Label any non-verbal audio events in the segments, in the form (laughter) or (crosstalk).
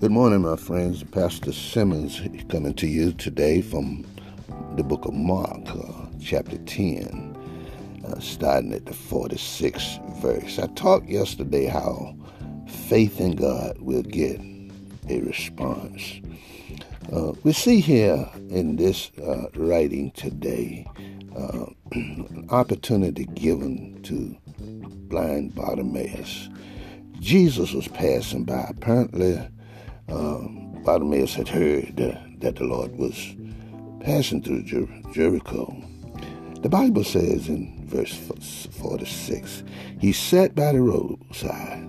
Good morning, my friends. Pastor Simmons coming to you today from the book of Mark, uh, chapter 10, uh, starting at the 46th verse. I talked yesterday how faith in God will get a response. Uh, we see here in this uh, writing today uh, an (clears throat) opportunity given to blind Bartimaeus. Jesus was passing by. Apparently, um, Bartimaeus had heard that the Lord was passing through Jer- Jericho. The Bible says in verse 46, he sat by the roadside.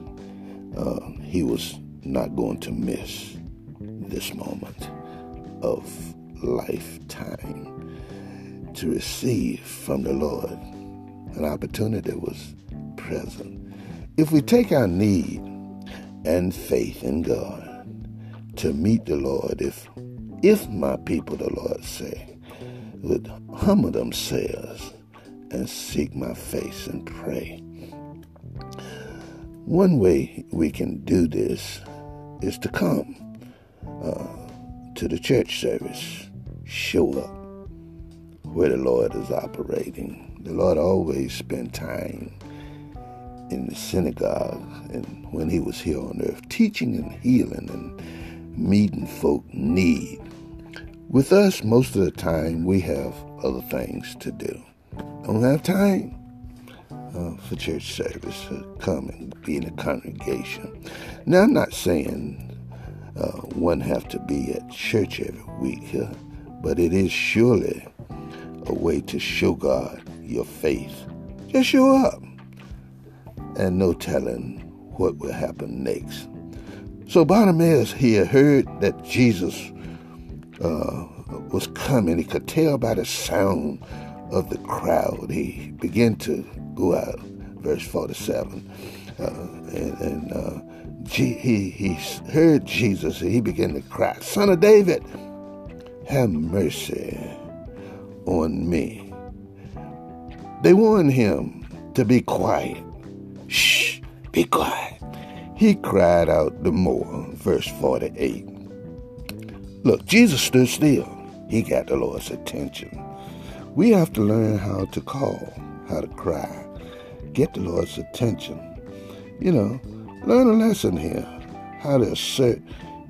Uh, he was not going to miss this moment of lifetime to receive from the Lord. An opportunity that was present. If we take our need and faith in God, to meet the Lord if if my people, the Lord say, would humble themselves and seek my face and pray. One way we can do this is to come uh, to the church service, show up where the Lord is operating. The Lord always spent time in the synagogue and when he was here on earth, teaching and healing and meeting folk need. With us, most of the time, we have other things to do. Don't have time uh, for church service, to come and be in a congregation. Now, I'm not saying uh, one have to be at church every week, uh, but it is surely a way to show God your faith. Just show up, and no telling what will happen next. So Bartimaeus here heard that Jesus uh, was coming. He could tell by the sound of the crowd. He began to go out, verse 47. Uh, and, and uh, he, he heard Jesus and he began to cry, Son of David, have mercy on me. They warned him to be quiet. Shh, be quiet he cried out the more. Verse 48. Look, Jesus stood still. He got the Lord's attention. We have to learn how to call, how to cry, get the Lord's attention. You know, learn a lesson here how to assert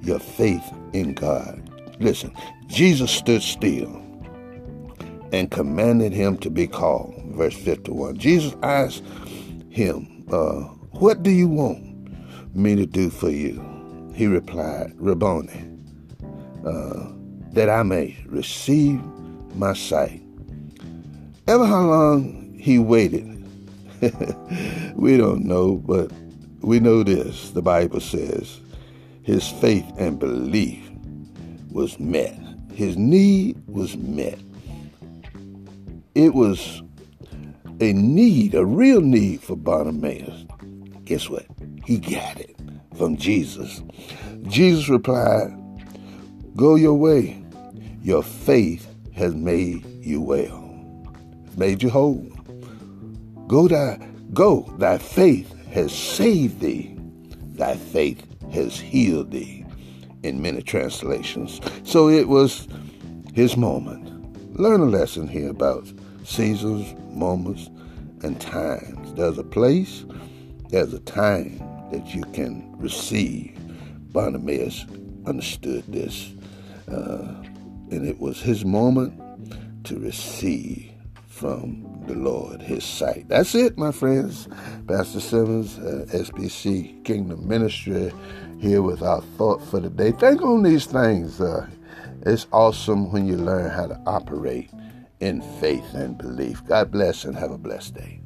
your faith in God. Listen, Jesus stood still and commanded him to be called. Verse 51. Jesus asked him, uh, What do you want? Me to do for you? He replied, Rabboni, uh, that I may receive my sight. Ever how long he waited, (laughs) we don't know, but we know this. The Bible says his faith and belief was met. His need was met. It was a need, a real need for Bartimaeus. Guess what? He got it from Jesus. Jesus replied, Go your way. Your faith has made you well, made you whole. Go thy, go, thy faith has saved thee. Thy faith has healed thee. In many translations. So it was his moment. Learn a lesson here about seasons, moments, and times. There's a place, there's a time, that you can receive. Bartimaeus understood this, uh, and it was his moment to receive from the Lord his sight. That's it, my friends. Pastor Simmons, uh, SBC Kingdom Ministry, here with our thought for the day. Think on these things. Uh, it's awesome when you learn how to operate in faith and belief. God bless and have a blessed day.